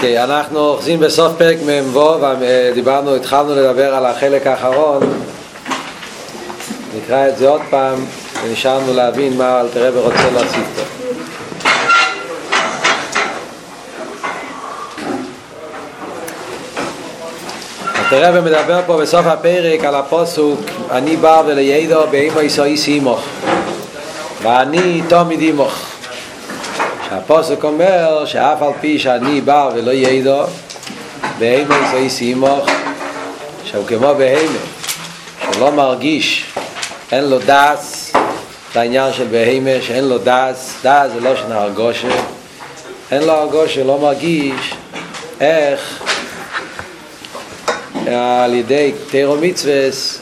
אוקיי, אנחנו אוחזים בסוף פרק מ"ו, דיברנו, התחלנו לדבר על החלק האחרון. נקרא את זה עוד פעם, ונשארנו להבין מה אלתרעב רוצה להוסיף פה. אלתרעב מדבר פה בסוף הפרק על הפוסוק אני בא ולידו באימו ישאי סימוך ואני תמיד עמוך שהפוסק אומר שאף על פי שאני בא ולא ידו בהמה ישאי סימוך שהוא כמו בהמה שלא מרגיש אין לו דס לעניין של בהמה שאין לו דס דס זה לא שנה הרגושה אין לו הרגושה, לא מרגיש איך על ידי תירו מצווס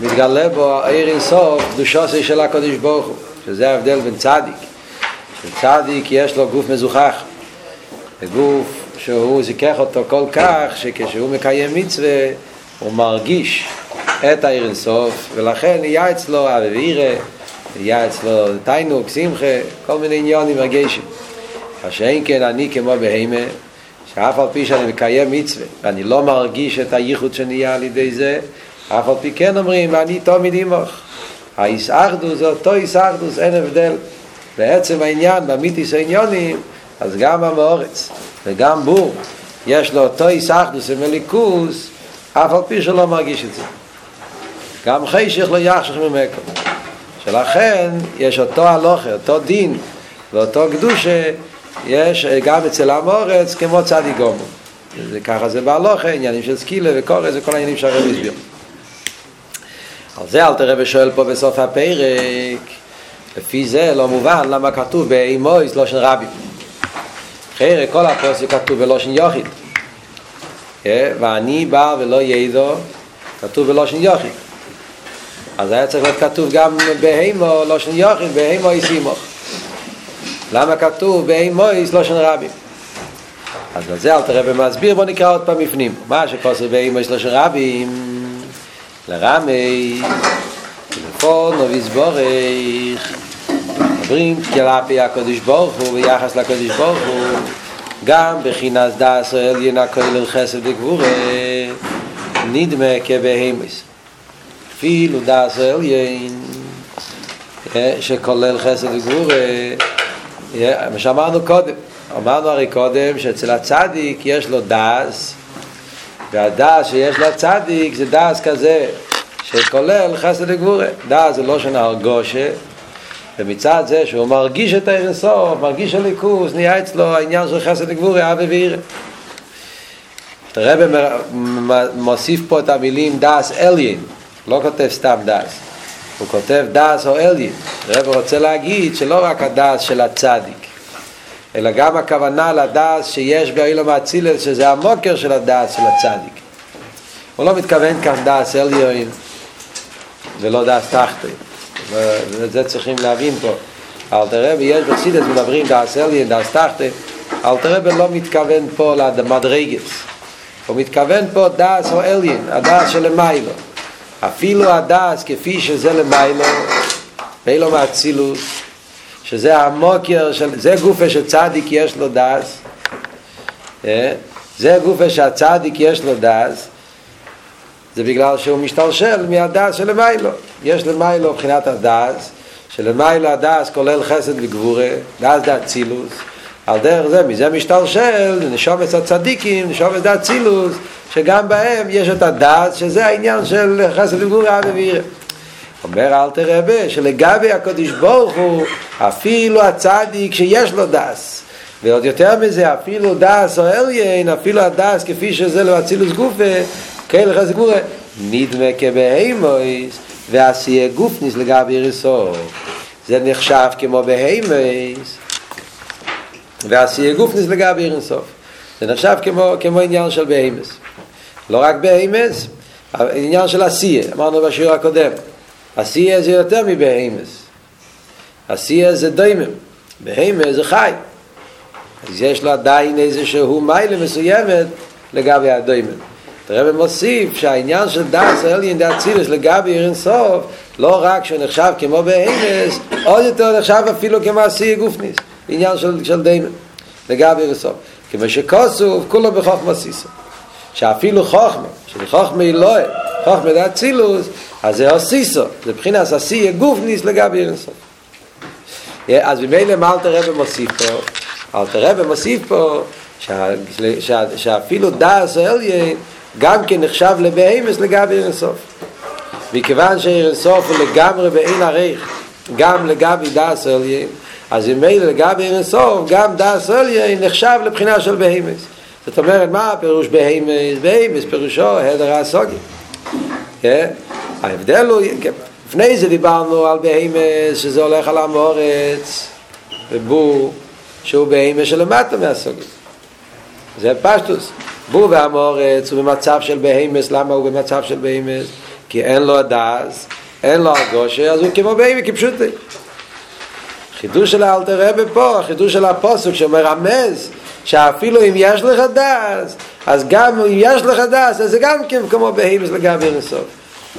מתגלה בו העיר אינסוף קדושוסי של הקודש ברוך הוא שזה ההבדל בין צדיק שצדיק יש לו גוף מזוכח גוף שהוא זיכך אותו כל כך שכשהוא מקיים מצווה הוא מרגיש את העיר אינסוף ולכן נהיה אצלו אבירה נהיה אצלו תיינוק, שמחה כל מיני עניונים מרגשים השאין כן אני כמו בהימה שאף על פי שאני מקיים מצווה ואני לא מרגיש את הייחוד שנהיה על ידי זה אף על פי כן אומרים אני תמיד עמוך הישאחדוס זה אותו הישאחדוס אין הבדל בעצם העניין במיתיס העניונים אז גם המאורץ וגם בור יש לו אותו הישאחדוס ומליקוס אף על פי שלא מרגיש את זה. גם חשך לא יחשך ממקום. שלכן יש אותו הלוכה, אותו דין ואותו קדושה יש גם אצל המורץ כמו צדי גומו זה ככה זה בהלוכה, עניינים של סקילה וקורא זה כל העניינים שהרב הסביר. על זה אל תראה ושואל פה בסוף הפרק לפי זה לא מובן למה כתוב באימויס לא של רבי אחרי כל הפוסק כתוב בלושן יוחיד ואני בא ולא ידו כתוב בלושן יוחיד אז היה צריך להיות כתוב גם בהימו לא של יוחין, בהימו איסימוך. למה כתוב בהימו איס לא של רבים? אז על זה אל תראה במסביר, בוא נקרא עוד פעם בפנים. מה שכוסר בהימו איס לא של רבים, לרמי, טלפון או ויסבורך, מדברים כלפי הקודש ברוך הוא ביחס לקודש ברוך הוא, גם בחינס דס או אליין הכולל חסד וגבורה, נדמה כבהימוס. אפילו דאס עליין שכולל חסד וגבורה מה שאמרנו קודם. אמרנו הרי קודם שאצל הצדיק יש לו דאס והדאס שיש לצדיק זה דאס כזה שכולל חסד וגבורה דאס זה לא שנה הרגושה ומצד זה שהוא מרגיש את האירסוף, מרגיש הליכוס, נהיה אצלו העניין של חסד וגבורה, אבי ואירה. הרב מוסיף פה את המילים דאס אליין, לא כותב סתם דעת, הוא כותב דעת העליון. הרב רוצה להגיד שלא רק הדעת של הצדיק, אלא גם הכוונה לדעת שיש בעולם האצילות, שזה המקור של הדעת של הצדיק. הוא לא מתכוון כאן דעת עליון ולא דעת תחתון. ואת זה צריכים להבין פה. אל תראה, ויש בחסידות מדברים דעת עליון, דעת תחתון, אל תראה, לא מתכוון פה למדרגות. הוא מתכוון פה דעת העליון, הדעת של למעלה. אפילו הדעת כפי שזה למעלה בעולם האצילות שזה המקור של זה גופה שצדיק יש לו דעת זה גופא שהצדיק יש לו דעת זה בגלל שהוא משתלשל מהדעת של למעלה. יש למעלה מבחינת הדעת שלמעלה הדעת כולל חסד וגבורה דעת דאצילות על דרך זה, מזה משתלשל, נשום את הצדיקים, נשום את הצילוס, שגם בהם יש את הדעת, שזה העניין של חסד וגבורה ואווירה. אומר אל תרבה, שלגבי הקודש ברוך הוא, אפילו הצדיק שיש לו דס, ועוד יותר מזה, אפילו דס או אליין, אפילו הדס כפי שזה לא אצילוס גופה, כאלה חסד וגבורה, נדמה כבהימויס, ועשייה גופניס לגבי ריסור. זה נחשב כמו בהימויס, ועשייה גופניס לגבי אינסוף. זה נחשב כמו, כמו עניין של בהימס. לא רק בהימס, עניין של עשייה, אמרנו בשיעור הקודם. עשייה זה יותר מבהימס. עשייה זה דיימם. בהימס זה חי. אז יש לו עדיין איזשהו מיילה מסוימת לגבי הדיימם. הרב מוסיף שהעניין של דאס אליין דאצילס לגבי אינסוף לא רק שהוא נחשב כמו בהימס, עוד יותר נחשב אפילו כמו עשייה גופניס. עניין של, של דיימן לגבי רסוף כמו שכוסוף, כולו בחוכמה סיסו. שאפילו חוכמה, שלחוכמה היא לא, חוכמה זה אצילוס, אז זה אוסיסו, זה מבחינת עשי גופניס לגבי אינסוף. אז ממילא מה אלתר רבי מוסיף פה? אלתר רבי מוסיף פה שאפילו דאס אליין גם כן נחשב לבהמס לגבי אינסוף. מכיוון שאינסוף הוא לגמרי באין עריך, גם לגבי דאס אליין, אז אם מילא לגבי אינסוף, גם דאס אליין נחשב לבחינה של בהמס. זאת אומרת, מה הפירוש בהמס? בהמס פירושו הדר הסוגי. כן? ההבדל הוא, לפני זה דיברנו על בהמס שזה הולך על המורץ ובור שהוא בהמס שלמטה מהסוגי. זה פשטות. בור ועם הארץ הוא במצב של בהמות, למה הוא במצב של בהמות? כי אין לו הדעת, אין לו הרגשה, אז הוא כמו בהמות כפשוטו. חידוש של האלטער רבי פה, החידוש של הפוסק שמרמז שאפילו אם יש לך דעת, אז גם אם יש לך דעת, אז זה גם כן כמו בהמות לגבי אינסוף.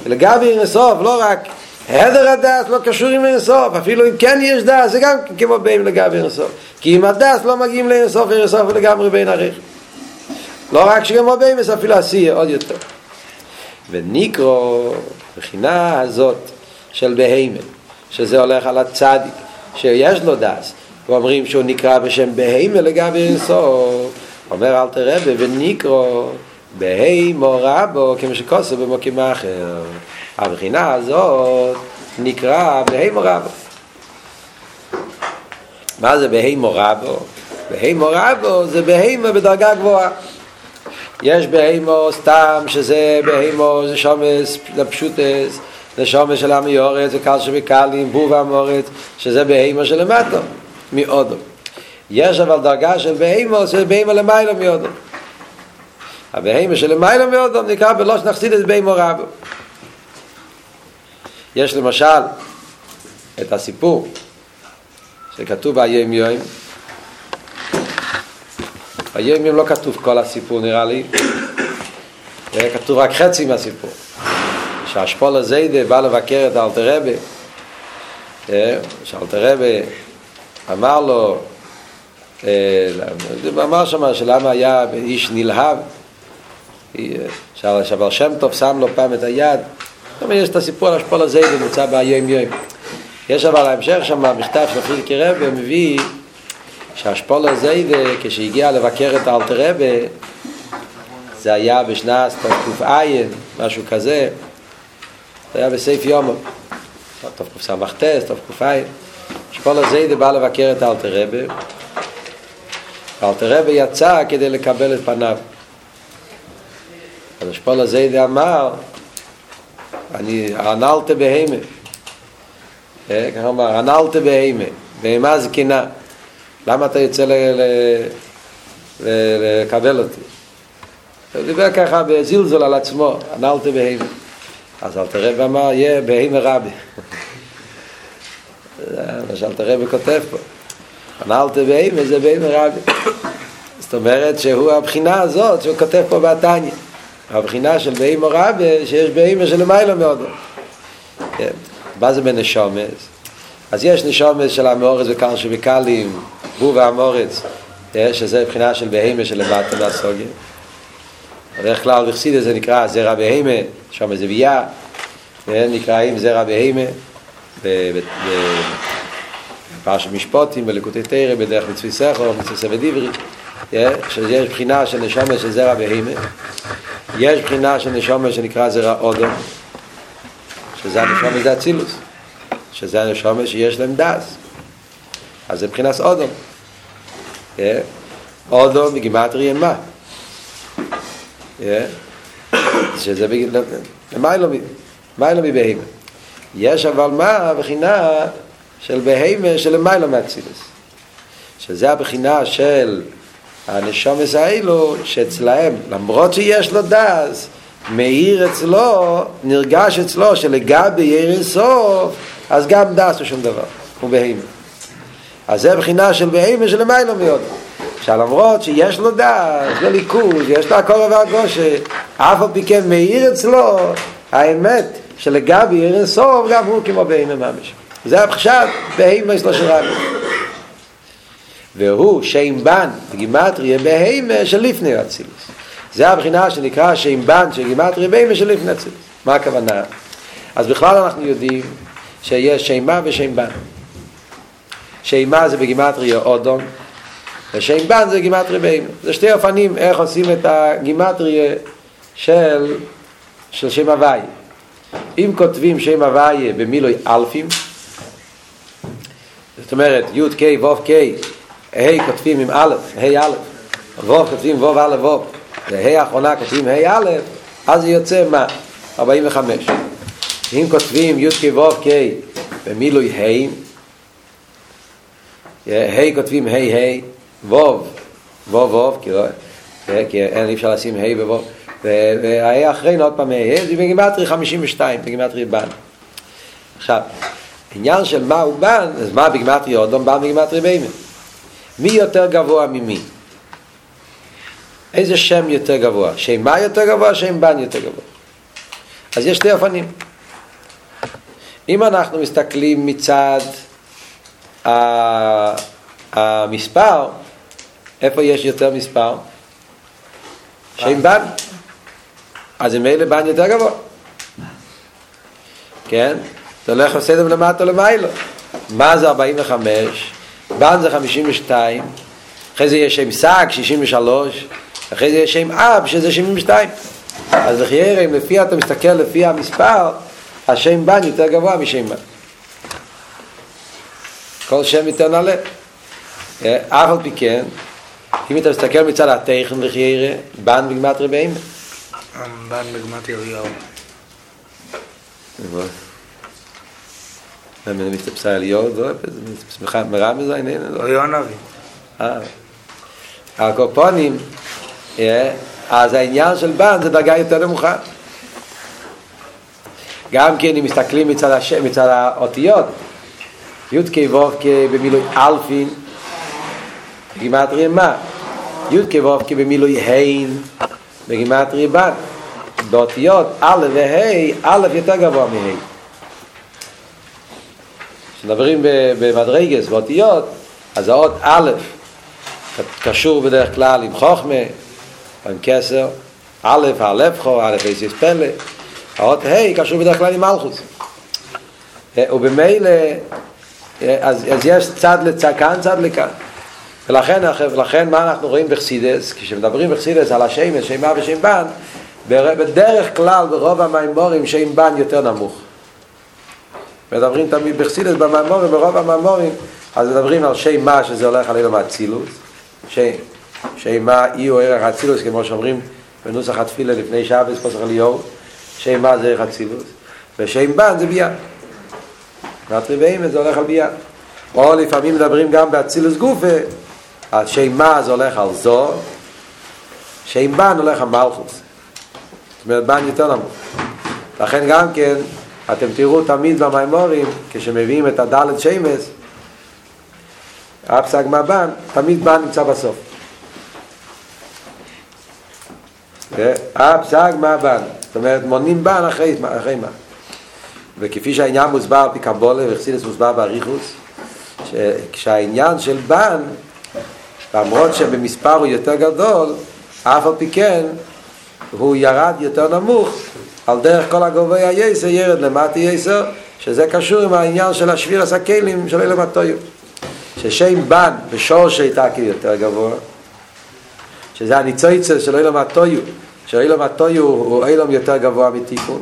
לגבי אינסוף, לא רק העדר הדעת לא קשור עם אינסוף, אפילו אם כן יש דעת, זה גם כמו בהמות לגבי אינסוף. כי אם הדס לא מגיעים לאינסוף, אינסוף לגמרי בין עריך. לא רק שכמו בהימס, אפילו עשייה עוד יותר. וניקרו, בחינה הזאת של בהימס, שזה הולך על הצדיק, שיש לו דס, ואומרים שהוא נקרא בשם בהימה לגבי אינסוף אומר אל תראה ונקרו בהימו רבו כמו שכוסו במוקים אחר הבחינה הזאת נקרא בהימו רבו מה זה בהימו רבו? בהימו רבו זה בהימה בדרגה גבוהה יש בהימו סתם שזה בהימו זה שומס לפשוטס זה שומס של עמי אורץ וקל שבקלים בוב המורץ שזה בהימו שלמטו מאודו. יש אבל דרגה של בהימו, זה בהימו למיילו מאודו. הבהימו של למיילו מאודו נקרא בלוש נחסיד את בהימו רבו. יש למשל את הסיפור שכתוב ביום יום ביום יום לא כתוב כל הסיפור נראה לי כתוב רק חצי מהסיפור שהשפול הזיידה בא לבקר את אלתר רבי שאלתר רבי אמר לו, אמר שם שלמה היה איש נלהב, שהבר שם טוב שם לו פעם את היד, יש את הסיפור על השפול הזה, זה נמצא ביום יום. יש אבל ההמשך שם, מכתב של פרידקי רבי, מביא שהשפול הזה, כשהגיע לבקר את האלתר רבי, זה היה בשנת תק"ע, משהו כזה, זה היה בסייף יומו, תקס"ט, תק"ע. שכל הזיידה בא לבקר את אלתר רבי. אלתר רבי יצא כדי לקבל את פניו. אז שפול הזיידה אמר אני ענלת בהימה ככה אמר ענלת בהימה בהימה זקינה למה אתה יוצא ל... ל... ל... לקבל אותי? הוא דיבר ככה בזלזול על עצמו ענלת בהימה אז אלתר רבי אמר יהיה בהימה רבי. למשל תראה כותב פה. אמרת בהימה זה בהימה רבי. זאת אומרת שהוא הבחינה הזאת שהוא כותב פה בתניא. הבחינה של בהימה רבי שיש בהימה של מיילו מאוד. כן. מה זה בנשומס? אז יש נשומס של המאורץ וכאן שבקלים בו והמורץ שזה בחינה של בהימה של למטה מהסוגיה בדרך כלל בחסידה זה נקרא זרע בהימה שם זה ביה נקראים זרע בהימה בפרשת משפוטים, בלקוטי תרא, בדרך מצווי סכו, מצווי סבא דיברי, שיש בחינה של נשומת של זרע בהימה, יש בחינה של נשומת שנקרא זרע אודו, שזה הנשומת זה אצילוס, שזה הנשומת שיש להם דס, אז זה מבחינת אודו. אודו מגימטרי מה? שזה בגלל, מה לא מבהימה? יש אבל מה הבחינה של בהמה של למעלה מאצילס שזה הבחינה של הנשומס האלו שאצלהם למרות שיש לו דס מאיר אצלו נרגש אצלו שלגבי ירין סוף אז גם דס הוא שום דבר הוא בהמה אז זה בחינה של בהמה של למעלה מאוד שלמרות שיש לו דס וליכוז יש לו הכל והגושה אף על פי כן מאיר אצלו האמת שלגבי ירין סוף גם הוא כמו בהמה ממש זה הפחשת בהמה יש לו של רבי והוא שם בן בגימטריה של לפני אצילוס. זה הבחינה שנקרא שם בן של גימטריה בהימה של לפני אצילוס. מה הכוונה? אז בכלל אנחנו יודעים שיש שימה ושם בן. שימה זה בגימטריה אודום, ושם בן זה גימטריה בהימה. זה שתי אופנים איך עושים את הגימטריה של, של שם הוואי. אם כותבים שם הוואי במילוי אלפים, זאת אומרת י' ק' ו' ק' ה' כותבים עם א', ה' א', ו' כותבים ו' א' ו', וה' האחרונה כותבים ה' א', אז זה יוצא מה? 45. אם כותבים י' כ' ו' ק' במילוי ה', ה' כותבים ה' ה', ו' ו' ו', כי אין אפשר לשים ה' וו', והיה אחרי עוד פעם ה', זה בגימטרי 52, בגימטרי בן. עכשיו, עניין של מה הוא בן, אז מה בגימטרי אודום בן בגימטרי ביימן? מי יותר גבוה ממי? איזה שם יותר גבוה? שם מה יותר גבוה, שם בן יותר גבוה. אז יש שתי אופנים. אם אנחנו מסתכלים מצד המספר, איפה יש יותר מספר? שם בן. אז אם אלה בן יותר גבוה. כן? זה הולך בסדר למטה למיילו. מה זה 45? בן זה 52, אחרי זה יש שם סג, 63, אחרי זה יש שם אב, שזה 72. אז לחיירה, אם לפי אתה מסתכל לפי המספר, השם בן יותר גבוה משם בן. כל שם יותר נעלה. אף על פי כן, אם אתה מסתכל מצד הטכן לחיירה, בן בגמת רבים. בן wenn mit der Psalm ja so wir haben wir haben sein nennen לא. יונה אה. הקופונים יא אז העניין של בן זה דרגה יותר נמוכה. גם כן אם מסתכלים מצד, השם, מצד האותיות י' כ' ו' כ' במילוי אלפין בגימטרי מה? י' כ' ו' כ' במילוי הין בגימטרי בן באותיות א' וה' א' יותר גבוה מה' כשמדברים במדרגס, באותיות, אז האות א' קשור בדרך כלל עם חוכמה, או עם כסר, א', הלב חו, א', איסיס פלא, האות ה' קשור בדרך כלל עם מלכוס. ובמילא, אז, אז יש צד לצד כאן, צד לכאן. ולכן, ולכן מה אנחנו רואים בחסידס, כשמדברים בחסידס על השמש, שמה ושם בן, בדרך כלל ברוב המימורים שם בן יותר נמוך. מדברים תמיד בחסידס במאמורים, ברוב המאמורים, אז מדברים על שם מה שזה הולך על אילום האצילוס, שם, שם מה אי הוא ערך האצילוס, כמו שאומרים בנוסח התפילה לפני שעה בספוסח אליהו, שם מה זה ערך האצילוס, ושם בן זה ביה. מטרי ואימן זה הולך על ביה. או לפעמים מדברים גם באצילוס גופה, אז שם מה זה הולך על זו, שם בן הולך על מלכוס. זאת אומרת, בן יותר נמוך. לכן גם כן, אתם תראו תמיד במימורים, כשמביאים את הדלת שמס, הפסק מהבן, תמיד בן נמצא בסוף. הפסק מהבן, זאת אומרת מונים בן אחרי, אחרי מה. וכפי שהעניין מוסבר על וחסידס מוסבר באריכוס, כשהעניין של בן, למרות שבמספר הוא יותר גדול, אף על פי כן הוא ירד יותר נמוך. על דרך כל הגובה היסר ירד למטה יסר שזה קשור עם העניין של השביר הסקלים של אלה מטויו. ששם בן בשור שיתקי יותר גבוה שזה הניצויצר של אלה מטויו של אלה מטויו הוא אילום יותר גבוה מתיקון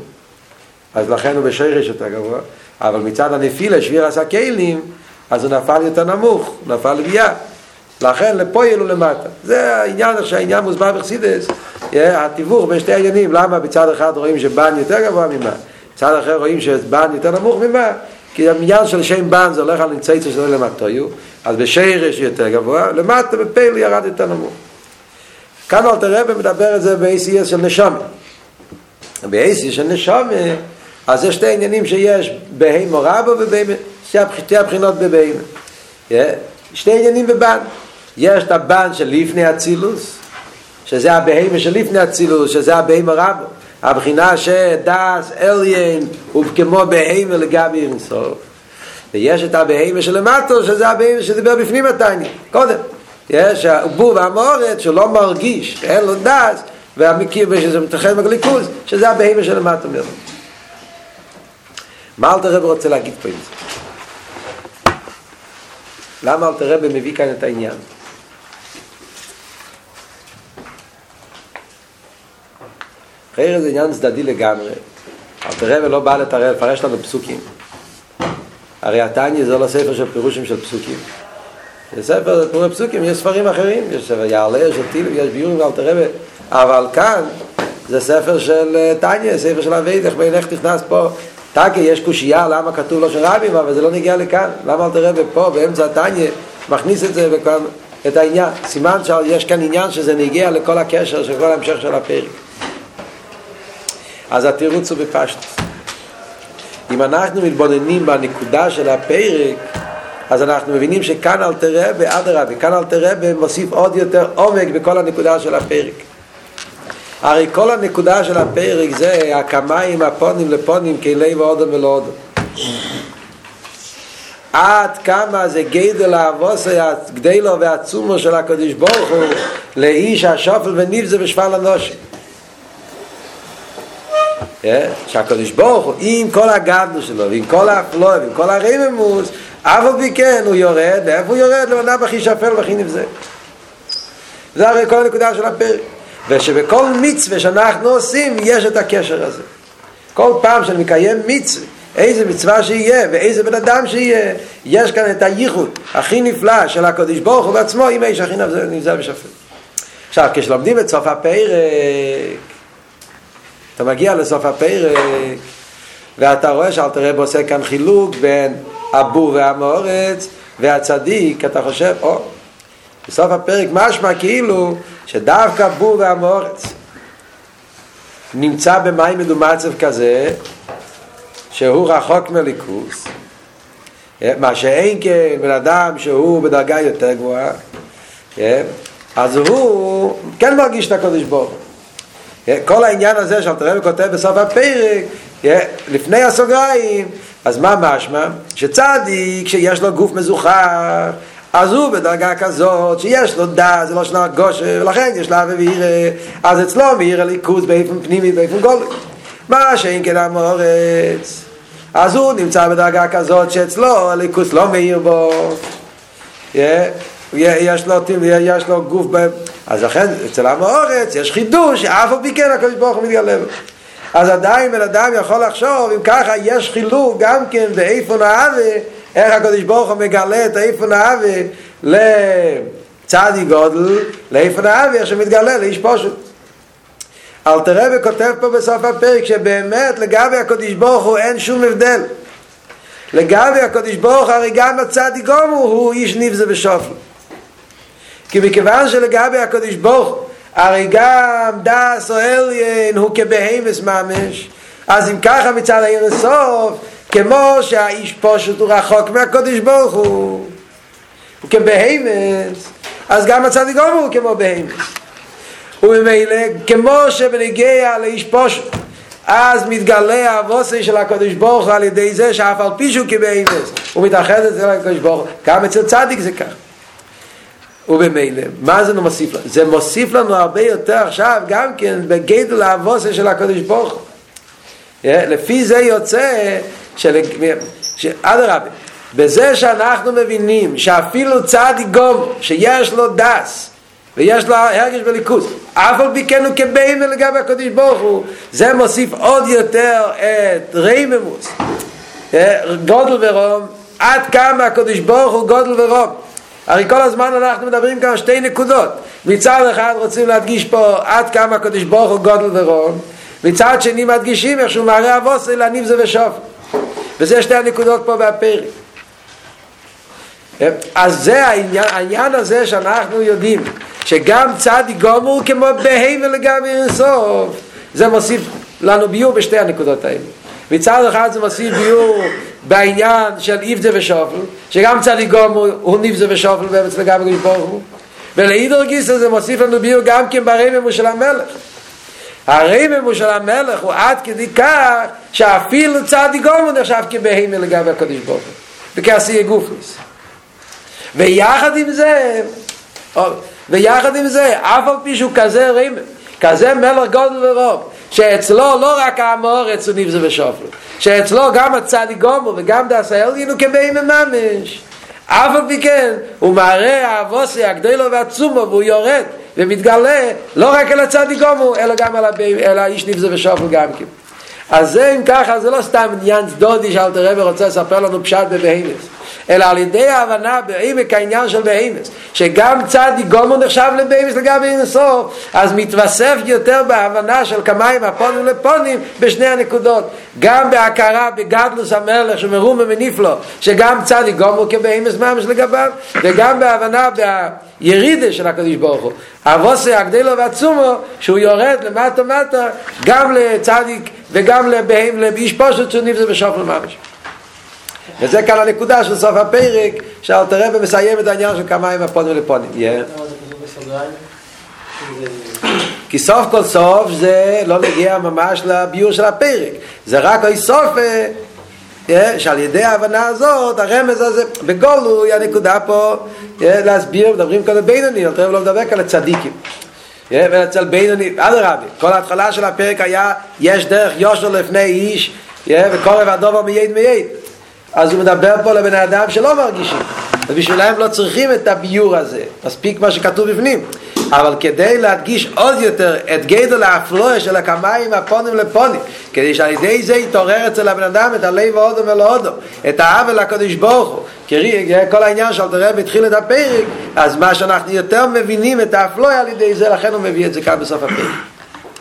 אז לכן הוא בשרש יותר גבוה אבל מצד הנפילה שביר הסקלים אז הוא נפל יותר נמוך נפל לביאה לכן לפויל הוא למטה. זה העניין שהעניין מוסבר בחסידס, התיווך בין שתי העניינים, למה בצד אחד רואים שבן יותר גבוה ממה, בצד אחר רואים שבן יותר נמוך ממה, כי העניין של שם בן זה הולך על נמצאיצה שלו למטויו, אז בשרש יותר גבוה, למטה בפייל ירד יותר נמוך. כאן אלתר רבי מדבר את זה ב-ACS של נשמה. ב-ACS של נשמה, אז יש שתי עניינים שיש בהימו רבו ובהימו, שתי הבחינות בבהימו. שתי עניינים בבן. יש את הבן של לפני אצילוס, שזה הבהמה של לפני אצילוס, שזה הבהמה רבו. הבחינה שדס אליין הוא כמו בהמה לגבי אינסוף. ויש את הבהמה שלמטו, שזה הבהמה שדיבר בפנים התניא, קודם. יש הבור והמורת שלא מרגיש, אין לו דעת, והמקיר שזה מתרחב בגליקוז, שזה הבהמה שלמטו מאוד. מה אלתר רב רוצה להגיד פה עם זה? למה אלתר רב מביא כאן את העניין? אחרי זה עניין צדדי לגמרי. אלתר רב לא בא לתראה, לפרש לנו פסוקים. הרי התניא זה לא ספר של פירושים של פסוקים. זה ספר, פירוש פסוקים, יש ספרים אחרים, יש ספר יעלה, יש טילים, יש ביורים ואלתר רב, אבל כאן זה ספר של תניא, ספר של אבייד, איך תכנס פה טקי יש קושייה למה כתוב לו של רבים, אבל זה לא נגיע לכאן. למה אל תראה פה, באמצע הטניה, מכניס את זה וכאן, את העניין. סימן שיש כאן עניין שזה נגיע לכל הקשר של כל ההמשך של הפרק. אז התירוץ הוא בפשט. אם אנחנו מתבוננים בנקודה של הפרק, אז אנחנו מבינים שכאן אל תראה באדרבה, כאן אל תראה מוסיף עוד יותר עומק בכל הנקודה של הפרק. הרי כל הנקודה של הפרק זה הקמיים הפונים לפונים כלי ואודם ולאודם עד כמה זה גדל האבוסי הגדלו והעצומו של הקדוש ברוך הוא לאיש השופל ונבזה בשפל הנושים שהקדוש ברוך הוא עם כל הגדלו שלו ועם כל האפלוי ועם כל הרממוס אף על פי כן הוא יורד, ואיפה הוא יורד? למנה בכי שפל וכי נבזה. זה הרי כל הנקודה של הפרק ושבכל מצווה שאנחנו עושים יש את הקשר הזה. כל פעם שאני מקיים מצווה, איזה מצווה שיהיה ואיזה בן אדם שיהיה, יש כאן את הייחוד הכי נפלא של הקדוש ברוך הוא בעצמו עם האיש הכי נבזה ושפט. עכשיו, כשלומדים את סוף הפרק, אתה מגיע לסוף הפרק, ואתה רואה שאלתר רב עושה כאן חילוק בין הבור והמאורץ והצדיק, אתה חושב, או, בסוף הפרק משמע כאילו שדווקא בור והמורץ נמצא במים מדומצב כזה שהוא רחוק מליכוס מה שאין כן בן אדם שהוא בדרגה יותר גבוהה אז הוא כן מרגיש את הקודש ברוך כל העניין הזה שאתה רואה וכותב בסוף הפרק לפני הסוגריים אז מה משמע? שצדיק שיש לו גוף מזוכר אז הוא בדרגה כזאת שיש לו דעת, זה לא שנה גושר, ולכן יש לה ואירה, אז אצלו מאיר הליכוז באיפן פנימי, באיפן גולי. מה שאין כן המורץ, אז הוא נמצא בדרגה כזאת שאצלו הליכוז לא מאיר בו. יש לו, יש לו גוף, ב... אז לכן אצל המורץ יש חידוש, שאף על פי כן הקדוש ברוך הוא מתגלה בו. אז עדיין בן אדם יכול לחשוב, אם ככה יש חילוק גם כן באיפה נאווה, איך הקדוש ברוך הוא מגלה את איפה נאווה לצדי גודל, לאיפה נאווה, איך שמתגלה לאיש פשוט. אל תראה וכותב פה בסוף הפרק שבאמת לגבי הקדוש ברוך הוא אין שום הבדל. לגבי הקדוש ברוך הרי גם הצדי גומו הוא איש נבזה ושופל. כי מכיוון שלגבי הקדוש ברוך הרי גם דס או אליין הוא כבהמס ממש אז אם ככה מצד העיר הסוף כמו שהאיש פושט הוא רחוק מהקודש ברוך הוא. הוא כבהמס אז גם הצדיק גומר הוא כמו בהמס וממילא כמו שבנגיע לאיש פושט אז מתגלה האבוסי של הקודש ברוך הוא על ידי זה שאף על פי שהוא כבהמס הוא מתאחד אצל הקודש ברוך הוא. גם אצל צדיק זה כך. ובמילא, מה זה מוסיף לנו? זה מוסיף לנו הרבה יותר עכשיו גם כן בגדל האבוסי של הקודש ברוך הוא. לפי זה יוצא של... אדרבה, בזה שאנחנו מבינים שאפילו צדיק גום שיש לו דס ויש לו הרגש בליכוז אף על פי כן הוא כביימר לגבי הקדוש ברוך הוא זה מוסיף עוד יותר את רייממוס גודל ורום עד כמה הקדוש ברוך הוא גודל ורום. הרי כל הזמן אנחנו מדברים כאן שתי נקודות. מצד אחד רוצים להדגיש פה עד כמה הקדוש ברוך הוא גודל ורום מצד שני מדגישים איך שהוא מראה אבוסי להניב זה ושוף וזה שתי הנקודות פה בפרק אז זה העניין, העניין הזה שאנחנו יודעים שגם צדי גומר כמו בהמה לגבי אינסוף זה מוסיף לנו ביור בשתי הנקודות האלה. מצד אחד זה מוסיף ביור בעניין של איבדה ושופל שגם צדי גומר הוא ניבזה ושופל באמץ לגבי גשבור ולעידור גיסא זה מוסיף לנו ביור גם כן ברמם של המלך הרמם של המלך הוא עד כדי כך שאפילו צדי גומר נחשב כבהמה לגבי הקדוש ברוך הוא וכעשייה גופניס. ויחד עם זה, ויחד עם זה, אף על פי שהוא כזה רימן, כזה מלך גודל ורוב, שאצלו לא רק המאורץ הוא נבזה ושופר, שאצלו גם הצדיק גומו וגם דס האלגין הוא כבאים ממש. אף על פי כן, הוא מראה האבוסי הגדלו והצומו והוא יורד ומתגלה לא רק אל הצדיק גומו, אלא גם אל, הבאים, אל האיש נבזה ושופר גם כן. אז זה אם ככה, זה לא סתם עניין דודי שאלתר רבי רוצה לספר לנו פשט בבהמס. אלא על ידי ההבנה בעמק העניין של בהמס, שגם צדי גומו נחשב לבהמס לגבי אינסוף, אז מתווסף יותר בהבנה של כמיים הפונים לפונים בשני הנקודות. גם בהכרה בגדלוס המלך שמרומם מניפלו, שגם צדי גומו כבהמס ממש לגביו, וגם בהבנה בירידה של הקדוש ברוך הוא. אבוסי הגדלו והצומו, שהוא יורד למטה מטה, גם לצדיק וגם לבהם, לאיש פושט שהוא נבזה בשוף לממש. וזה כאן הנקודה של סוף הפרק, שאלתר רבי מסיים את העניין של כמיים הפונים לפונים. כי סוף כל סוף זה לא נגיע ממש לביור של הפרק, זה רק אי סוף שעל ידי ההבנה הזאת, הרמז הזה, בגולוי הנקודה פה להסביר, מדברים כאן על בינוני, אלתר רבי לא מדבר כאן על צדיקים. ואצל בינוני, אדרבה, כל ההתחלה של הפרק היה, יש דרך יושר לפני איש, וקורב הדובר מייד מייד. אז הוא מדבר פה לבני אדם שלא מרגישים. ובשבילם לא צריכים את הביור הזה. מספיק מה שכתוב בפנים. אבל כדי להדגיש עוד יותר את גדול האפלואה של הקמיים הפונים לפונים כדי שעל ידי זה יתעורר אצל הבן אדם את הלב האודו ולאודו את העוול לקדוש ברוך הוא. כל העניין שאל תראה בתחיל את הפרק אז מה שאנחנו יותר מבינים את האפלואה על ידי זה לכן הוא מביא את זה כאן בסוף הפרק